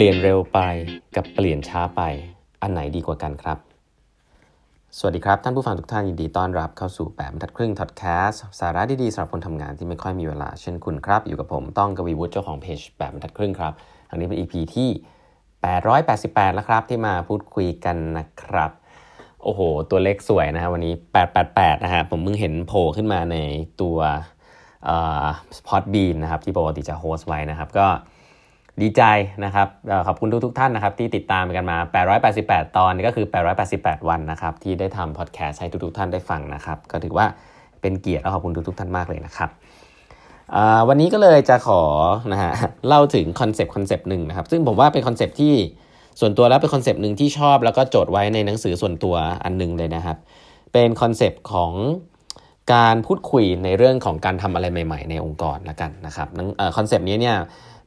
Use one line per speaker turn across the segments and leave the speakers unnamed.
ลี่ยนเร็วไปกับเปลี่ยนช้าไป อันไหนดีกว่ากันครับ สวัสดีครับ ท่านผู้ฟังทุกท่านยินดีต้อนรับเข้าสู่แบบทัดครึ่งทอดแคสสาระดีๆสำหรับคนทำงานที่ไม่ค่อยมีเวลาเช่นคุณครับ อยู่กับผมต้องกวีวุฒิเจ้าของเพจแบบทัดครึ่งครับอันนี้เป็น EP ที่ 888 แล้วครับที่มาพูดคุยกันนะครับโอ้โห ตัวเลขสวยนะฮะวันนี้ 888 นะฮะผมเพิ่งเห็นโผล่ขึ้นมาในตัวPodbean นะครับที่ปกติจะ host ไว้นะครับก็ ดีใจนะครับขอบคุณทุกทุกท่านนะครับที่ติดตามกันมา 888 ตอนนี่ก็คือ 888 วันนะครับที่ได้ทำพอดแคสต์ให้ทุกทุกท่านได้ฟังนะครับ ก็ถือว่าเป็นเกียรติและขอบคุณทุกทุกท่านมากเลยนะครับวันนี้ก็เลยจะขอนะฮะเล่าถึงคอนเซปต์คอนเซปต์หนึ่งนะครับ ซึ่งผมว่าเป็นคอนเซปต์ที่ส่วนตัวแล้วเป็นคอนเซปต์หนึ่งที่ชอบ แล้วก็โจทย์ไว้ในหนังสือส่วนตัวอันนึงเลยนะครับ เป็นคอนเซปต์ของการพูดคุยในเรื่องของการทำอะไรใหม่ ๆ ในองค์กรละกันนะครับคอนเซปต์นี้เนี่ย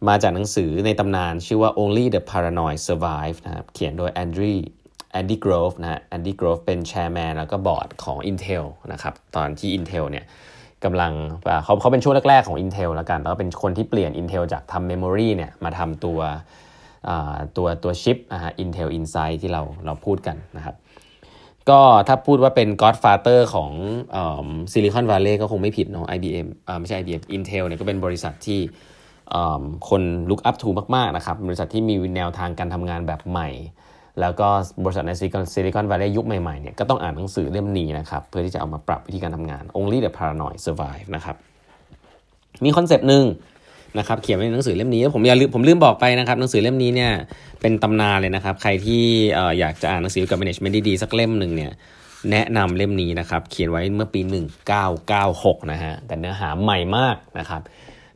มาจากหนังสือในตำนานชื่อว่า Only the Paranoid Survive นะครับเขียนโดย Andrew Andy Grove นะฮะ Andy Grove เป็น chairman แล้วก็บอร์ดของ Intel นะครับตอนที่ Intel เนี่ยกำลังเขาเขาเป็นช่วงแรก ๆ ของ Intel แล้วกัน แล้วเป็นคนที่เปลี่ยน Intel จากทำ Memory เนี่ยมาทำตัวตัวตัวชิปอ่า Intel Inside ที่เราเราพูดกันนะครับก็ถ้าพูดว่าเป็น Godfather ของซิลิคอนวัลเลย์ก็คงไม่ผิดเนาะ IBM อ่าไม่ใช่ IBM Intel เนี่ยก็เป็นบริษัทที่ คน look up to มากๆนะครับบริษัทที่มีแนวทางการทำงานแบบใหม่ แล้วก็บริษัทในซิลิคอนวัลเลย์ยุคใหม่ๆเนี่ยก็ต้องอ่านหนังสือเล่มนี้นะครับเพื่อที่จะเอามาปรับวิธีการทำงาน only the paranoid survive นะครับมีคอนเซปต์หนึ่งนะครับเขียนไว้ในหนังสือเล่มนี้ผมอย่าลืมผมลืมบอกไปนะครับหนังสือเล่มนี้เนี่ยเป็นตำนานเลยนะครับ ใครที่อยากจะอ่านหนังสือกับ management ดีๆสักเล่มหนึ่งเนี่ยแนะนำเล่มนี้นะครับเขียนไว้เมื่อปี 1996 นะฮะแต่เนื้อหาใหม่มากนะครับ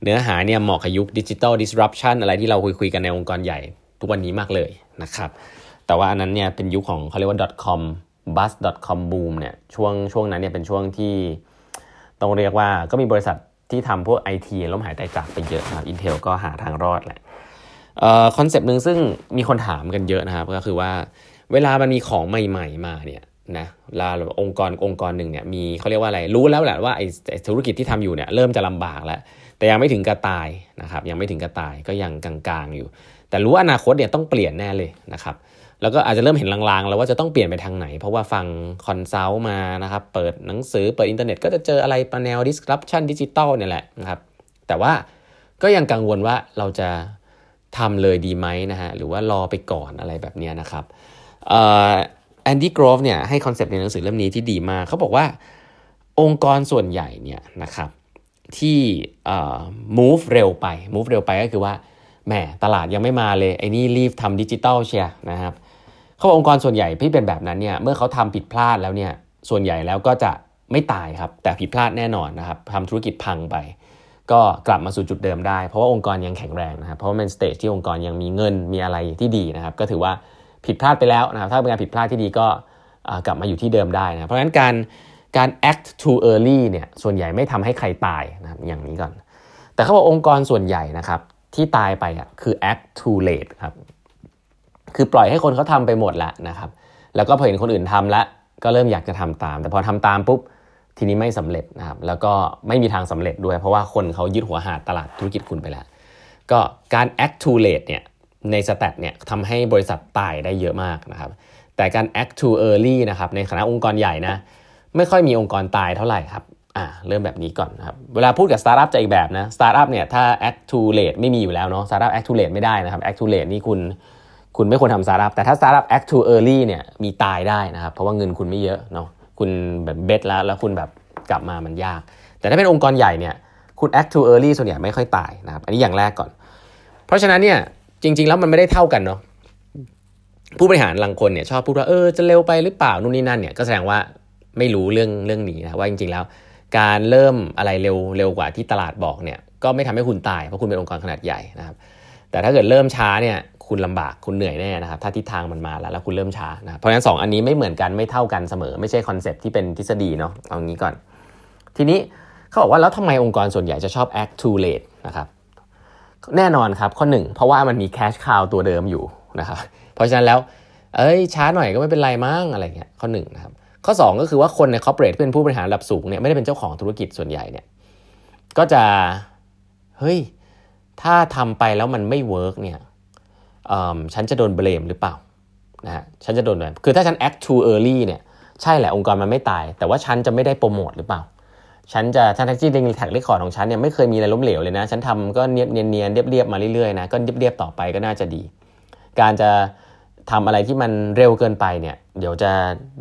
เนื้อหาเนี่ยเหมาะกับยุคดิจิทัลดิสรัปชันอะไรที่เราคุยคุยกันในองค์กรใหญ่ทุกวันนี้มากเลยนะครับ แต่ว่าอันนั้นเนี่ยเป็นยุคของเขาเรียกว่า .com bus .com boom เนี่ยช่วงช่วงนั้นเนี่ยเป็นช่วงที่ต้องเรียกว่าก็มีบริษัทที่ทำพวกไอทีล้มหายตายจากไปเยอะนะครับ Intel ก็หาทางรอดแหละคอนเซปต์หนึ่งซึ่งมีคนถามกันเยอะนะครับ ก็คือว่าเวลามันมีของใหม่ ๆ มาเนี่ยนะเวลาองค์กรองค์กรหนึ่งเนี่ยมีเขาเรียกว่าอะไรรู้แล้วแหละว่าไอ้ธุรกิจที่ทำอยู่เนี่ยเริ่มจะลำบากแล้ว แต่ยังไม่ถึงกะตายนะครับยังไม่ถึงกะตายก็ยังกลางๆอยู่ แต่รู้ว่าอนาคตเนี่ยต้องเปลี่ยนแน่เลยนะครับแล้วก็อาจจะเริ่มเห็นลางๆ แล้วว่าจะต้องเปลี่ยนไปทางไหน เพราะว่าฟัง consult มานะครับเปิดหนังสือเปิดอินเทอร์เน็ตก็จะเจออะไรปะแนว disruption ดิจิตอลเนี่ยแหละนะครับแต่ว่าก็ยังกังวลว่าเราจะทำเลยดีไหมนะฮะหรือว่ารอไปก่อนอะไรแบบนี้นะครับ Andy Grove เนี่ยให้คอนเซปต์ในหนังสือเล่มนี้ที่ดีมากเขาบอกว่าองค์กรส่วนใหญ่เนี่ยนะครับ ที่ move เร็วไป move เร็วไปก็คือว่าแหมตลาดยังไม่มาเลยไอ้นี่รีบทำดิจิตอลเชียวนะครับเขาบอกองค์กรส่วนใหญ่ที่เป็นแบบนั้นเนี่ยเมื่อเขาทำผิดพลาดแล้วเนี่ยส่วนใหญ่แล้วก็จะไม่ตายครับ แต่ผิดพลาดแน่นอนนะครับทำธุรกิจพังไป ก็กลับมาสู่จุดเดิมได้ เพราะว่าองค์กรยังแข็งแรงนะครับเพราะว่าเป็น stage ที่องค์กรยังมีเงินมีอะไรที่ดีนะครับก็ถือว่าผิดพลาดไปแล้วนะครับถ้าเป็นการผิดพลาดที่ดีก็กลับมาอยู่ที่เดิมได้นะเพราะฉะนั้นการ การ act too early เนี่ยส่วนใหญ่ไม่ทำให้ใครตายนะครับอย่างนี้ก่อน แต่เขาบอกองค์กรส่วนใหญ่นะครับที่ตายไปอะคือ act too late ครับคือปล่อยให้คนเขาทำไปหมดแล้วนะครับ แล้วก็พอเห็นคนอื่นทำแล้วก็เริ่มอยากจะทำตาม แต่พอทำตามปุ๊บทีนี้ไม่สำเร็จนะครับแล้วก็ไม่มีทางสำเร็จด้วย เพราะว่าคนเขายึดหัวหาดตลาดธุรกิจคุณไปแล้วก็การ act too late เนี่ยใน stage เนี่ยทำให้บริษัทตายได้เยอะมากนะครับแต่การ act too early นะครับในฐานะองค์กรใหญ่นะ ไม่ค่อยมีองค์กรตายเท่าไหร่ครับอ่าเริ่มแบบนี้ก่อนนะครับเวลาพูดกับสตาร์ทอัพจะอีกแบบนะสตาร์ทอัพเนี่ยถ้า act too late ไม่มีอยู่แล้วเนาะสตาร์ทอัพ act too late ไม่ได้นะครับ act too late นี่คุณคุณไม่ควรทำสตาร์ทอัพแต่ถ้าสตาร์ทอัพ act too early เนี่ยมีตายได้นะครับ เพราะว่าเงินคุณไม่เยอะเนาะคุณแบบ bet แล้วแล้วคุณแบบกลับมามันยาก แต่ถ้าเป็นองค์กรใหญ่เนี่ยคุณ act too early ส่วนใหญ่ไม่ค่อยตายนะครับอันนี้อย่างแรกก่อน เพราะฉะนั้นเนี่ยจริง ๆ แล้วมันไม่ได้เท่ากันเนาะผู้บริหารบางคนเนี่ยชอบพูดว่าเออจะเร็วไปหรือเปล่านู่นนี่นั่นเนี่ยก็แสดงว่า ไม่รู้เรื่องเรื่องนี้นะว่าจริงๆแล้ว การเริ่มอะไรเร็วเร็วกว่าที่ตลาดบอกเนี่ยก็ไม่ทำให้คุณตายเพราะคุณเป็นองค์กรขนาดใหญ่นะครับ แต่ถ้าเกิดเริ่มช้าเนี่ยคุณลำบากคุณเหนื่อยแน่นะครับถ้าทิศทางมันมาแล้วแล้วคุณเริ่มช้านะเพราะฉะนั้น 2 อันนี้ไม่เหมือนกันไม่เท่ากันเสมอ ไม่ใช่คอนเซปที่เป็นทฤษฎีเนาะเอางี้ก่อน ทีนี้เขาบอกว่าแล้วทำไมองค์กรส่วนใหญ่จะชอบ act too late นะครับแน่นอนครับข้อหนึ่งเพราะว่ามันมี cash cow ตัวเดิมอยู่นะครับเพราะฉะนั้นแล้วเอ้ยช้าหน่อยก็ไม่เป็นไรมั้งอะไรเงี้ยข้อหนึ่งนะครับ ข้อ 2 ก็คือว่าคนในคอร์เปอเรทที่เป็นผู้บริหารระดับสูงเนี่ยไม่ได้เป็นเจ้าของธุรกิจส่วนใหญ่เนี่ยก็จะเฮ้ยถ้าทำไปแล้วมันไม่ work เนี่ยฉันจะโดน blame หรือเปล่านะฮะฉันจะโดนแบบคือถ้าฉัน act too early เนี่ยใช่แหละองค์กรมันไม่ตาย แต่ว่าฉันจะไม่ได้โปรโมทหรือเปล่า ฉันจะทั้งที่ใน track record ของฉันเนี่ยไม่เคยมีอะไรล้มเหลวเลยนะ ฉันทำก็เนียนเนียนเนียนเรียบเรียบมาเรื่อยๆนะก็เรียบเรียบต่อไปก็น่าจะดี การจะ ทำอะไรที่มันเร็วเกินไปเนี่ยเดี๋ยวจะ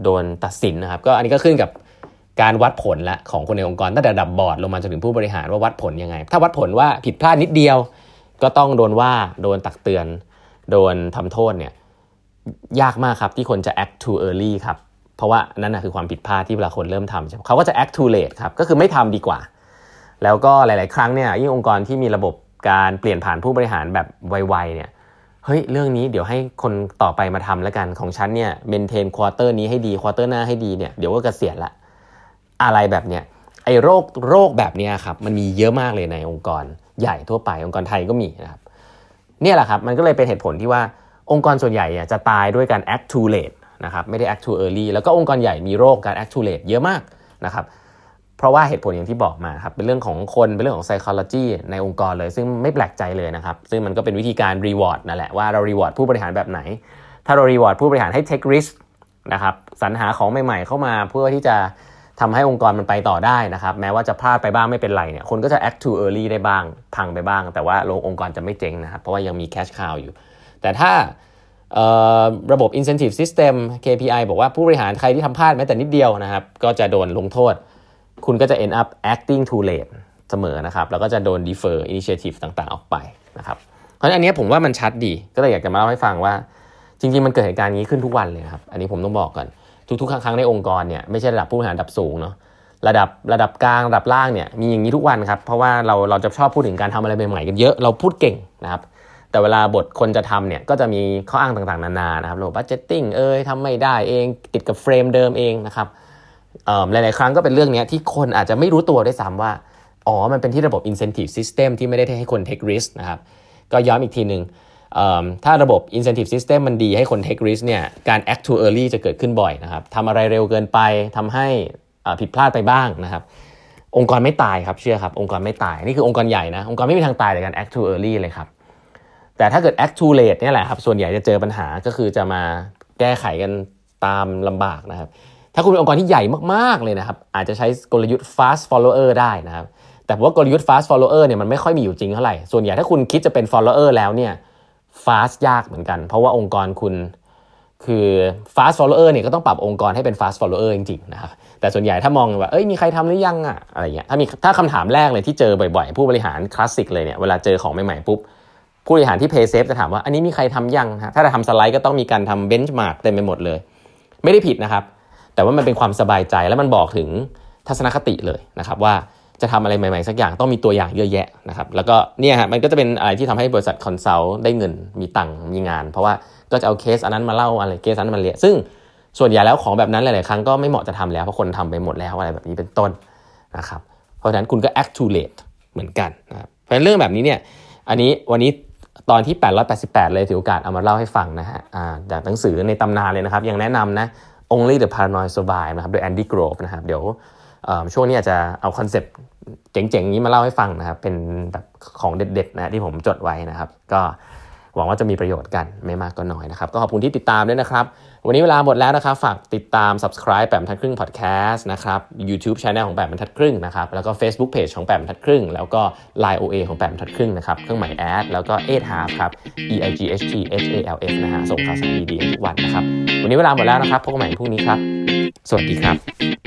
โดนตัดสินนะครับ ก็อันนี้ก็ขึ้นกับการวัดผลละของคนในองค์กรตั้งแต่ระดับบอร์ดลงมาจนถึงผู้บริหารว่าวัดผลยังไง ถ้าวัดผลว่าผิดพลาดนิดเดียว ก็ต้องโดนว่าโดนตักเตือน โดนทำโทษเนี่ยยากมากครับที่คนจะ act too early ครับเพราะว่านั่นนะคือความผิดพลาดที่เวลาคนเริ่มทำใช่ไหมเขาก็จะ act too late ครับก็คือไม่ทำดีกว่า แล้วก็หลาย ๆ ครั้งเนี่ยยิ่งองค์กรที่มีระบบการเปลี่ยนผ่านผู้บริหารแบบไวๆเนี่ย เฮ้ยเรื่องนี้เดี๋ยวให้คนต่อไปมาทำแล้วกันของฉันเนี่ย maintain quarter นี้ให้ดี quarter หน้าให้ดีเนี่ยเดี๋ยวก็เกษียณละอะไรแบบเนี้ยไอ้โรคโรคแบบนี้ครับมันมีเยอะมากเลยในองค์กรใหญ่ทั่วไป องค์กรไทยก็มีนะครับเนี่ยแหละครับมันก็เลยเป็นเหตุผลที่ว่าองค์กรส่วนใหญ่จะตายด้วยการ act too late นะครับไม่ได้ act too early แล้วก็องค์กรใหญ่มีโรคการ act too late เยอะมากนะครับ เพราะว่าเหตุผลอย่างที่บอกมาครับ เป็นเรื่องของคนเป็นเรื่องของ psychology ในองค์กรเลย ซึ่งไม่แปลกใจเลยนะครับ ซึ่งมันก็เป็นวิธีการ reward นั่นแหละว่าเรา reward ผู้บริหารแบบไหน ถ้าเรา reward ผู้บริหารให้ take risk นะครับสรรหาของใหม่ ๆ เข้ามาเพื่อที่จะทำให้องค์กรมันไปต่อได้นะครับ แม้ว่าจะพลาดไปบ้างไม่เป็นไรเนี่ยคนก็จะ act too early ได้บ้าง พังไปบ้าง แต่ว่าลงองค์กรจะไม่เจ๊งนะครับ เพราะว่ายังมี cash cow อยู่ แต่ถ้าระบบ incentive system KPI บอกว่าผู้บริหารใครที่ทำพลาดแม้แต่นิดเดียวนะครับ ก็จะโดนลงโทษ คุณก็จะ end up acting too late เสมอนะครับ แล้วก็จะโดน defer initiative ต่างๆ ออกไปนะครับเพราะฉะนั้นอันนี้ผมว่ามันชัดดี ก็เลยอยากจะมาเล่าให้ฟังว่า จริง ๆ มันเกิดเหตุการณ์นี้ขึ้นทุกวันเลยครับ อันนี้ผมต้องบอกก่อน ทุกๆ ครั้งในองค์กรเนี่ยไม่ใช่ระดับผู้บริหารระดับสูงเนาะ ระดับระดับกลางระดับล่างเนี่ยมีอย่างนี้ทุกวันครับ เพราะว่าเราเราจะชอบพูดถึงการทำอะไรใหม่ๆกันเยอะ เราพูดเก่งนะครับ แต่เวลาบทคนจะทำเนี่ยก็จะมีข้ออ้างต่างๆ นานา นะครับระบบ budgeting เอ้ยทำไม่ได้เอง ติดกับ frame เดิมเองนะครับ หลาย ๆ ครั้งก็เป็นเรื่องนี้ที่คนอาจจะไม่รู้ตัวด้วยซ้ำว่า อ๋อ มันเป็นที่ระบบ incentive system ที่ไม่ได้ให้คน take risk นะครับ ก็ย้อนอีกทีหนึ่งถ้าระบบ incentive system มันดีให้คน take risk เนี่ย การ act too early จะเกิดขึ้นบ่อยนะครับทำอะไรเร็วเกินไปทำให้ผิดพลาดไปบ้างนะครับ องค์กรไม่ตายครับ เชื่อครับ องค์กรไม่ตาย นี่คือองค์กรใหญ่นะ องค์กรไม่มีทางตายจากการ act too early เลยครับ แต่ถ้าเกิด act too late เนี่ยแหละครับ ส่วนใหญ่จะเจอปัญหาก็คือจะมาแก้ไขกันตามลำบากนะครับ ถ้าคุณเป็นองค์กรที่ใหญ่มากๆเลยนะครับ อาจจะใช้กลยุทธ์ fast follower ได้นะครับ แต่ว่ากลยุทธ์ fast follower เนี่ยมันไม่ค่อยมีอยู่จริงเท่าไหร่ ส่วนใหญ่ถ้าคุณคิดจะเป็น follower แล้วเนี่ย fast ยากเหมือนกัน เพราะว่าองค์กรคุณคือ fast follower เนี่ยก็ต้องปรับองค์กรให้เป็น fast follower จริงๆนะครับ แต่ส่วนใหญ่ถ้ามองว่า เอ้ย มีใครทำหรือยังอะอะไรเงี้ย ถ้ามี ถ้าคำถามแรกเลยที่เจอบ่อยๆ ผู้บริหารคลาสสิกเลยเนี่ย เวลาเจอของใหม่ๆปุ๊บ ผู้บริหารที่ play safe จะถามว่า อันนี้มีใครทำยังฮะ ถ้าจะทำสไลด์ก็ต้องมีการทำ benchmark เต็มไปหมดเลย ไม่ได้ผิดนะครับ แต่ว่ามันเป็นความสบายใจและมันบอกถึงทัศนคติเลยนะครับว่าจะทำอะไรใหม่ๆ สักอย่างต้องมีตัวอย่างเยอะแยะนะครับแล้วก็เนี่ยฮะมันก็จะเป็นอะไรที่ทำให้บริษัท consult ได้เงินมีตังค์มีงาน เพราะว่าก็จะเอาเคสอันนั้นมาเล่าอะไรเคสอันนั้นมาเล่าซึ่งส่วนใหญ่แล้วของแบบนั้นหลายๆครั้งก็ไม่เหมาะจะทำแล้วเพราะคนทำไปหมดแล้วอะไรแบบนี้เป็นต้นนะครับเพราะฉะนั้นคุณก็ act too late เหมือนกันนะครับเพราะฉะนั้นเรื่องแบบนี้เนี่ยอันนี้วันนี้ตอนที่ 888 เลยถือโอกาสเอามาเล่าให้ฟังนะฮะจากหนังสือในตำนานเลยนะครับยังแนะนำนะ Only the Paranoid Survive นะครับโดย Andy Grove นะครับเดี๋ยวช่วงนี้อาจจะเอาคอนเซปต์เจ๋งๆ นี้มาเล่าให้ฟังนะครับ เป็นแบบของเด็ดๆนะที่ผมจดไว้นะครับ ก็ หวังว่าจะมีประโยชน์กันไม่มากก็น้อยนะครับ ก็ขอบคุณที่ติดตามด้วยนะครับ วันนี้เวลาหมดแล้วนะครับ ฝากติดตาม subscribe แปดบรรทัดครึ่ง podcast นะครับ YouTube channel ของแปดบรรทัดครึ่งนะครับ แล้วก็ Facebook page ของแปดบรรทัดครึ่ง แล้วก็ Line OA ของแปดบรรทัดครึ่งนะครับ เครื่องหมายแอด แล้วก็ e 8 half ครับ e i g h t h a l f นะฮะ ส่งข่าวสารดีๆทุกวันนะครับ วันนี้เวลาหมดแล้วนะครับ พบกันใหม่พรุ่งนี้ครับ สวัสดีครับ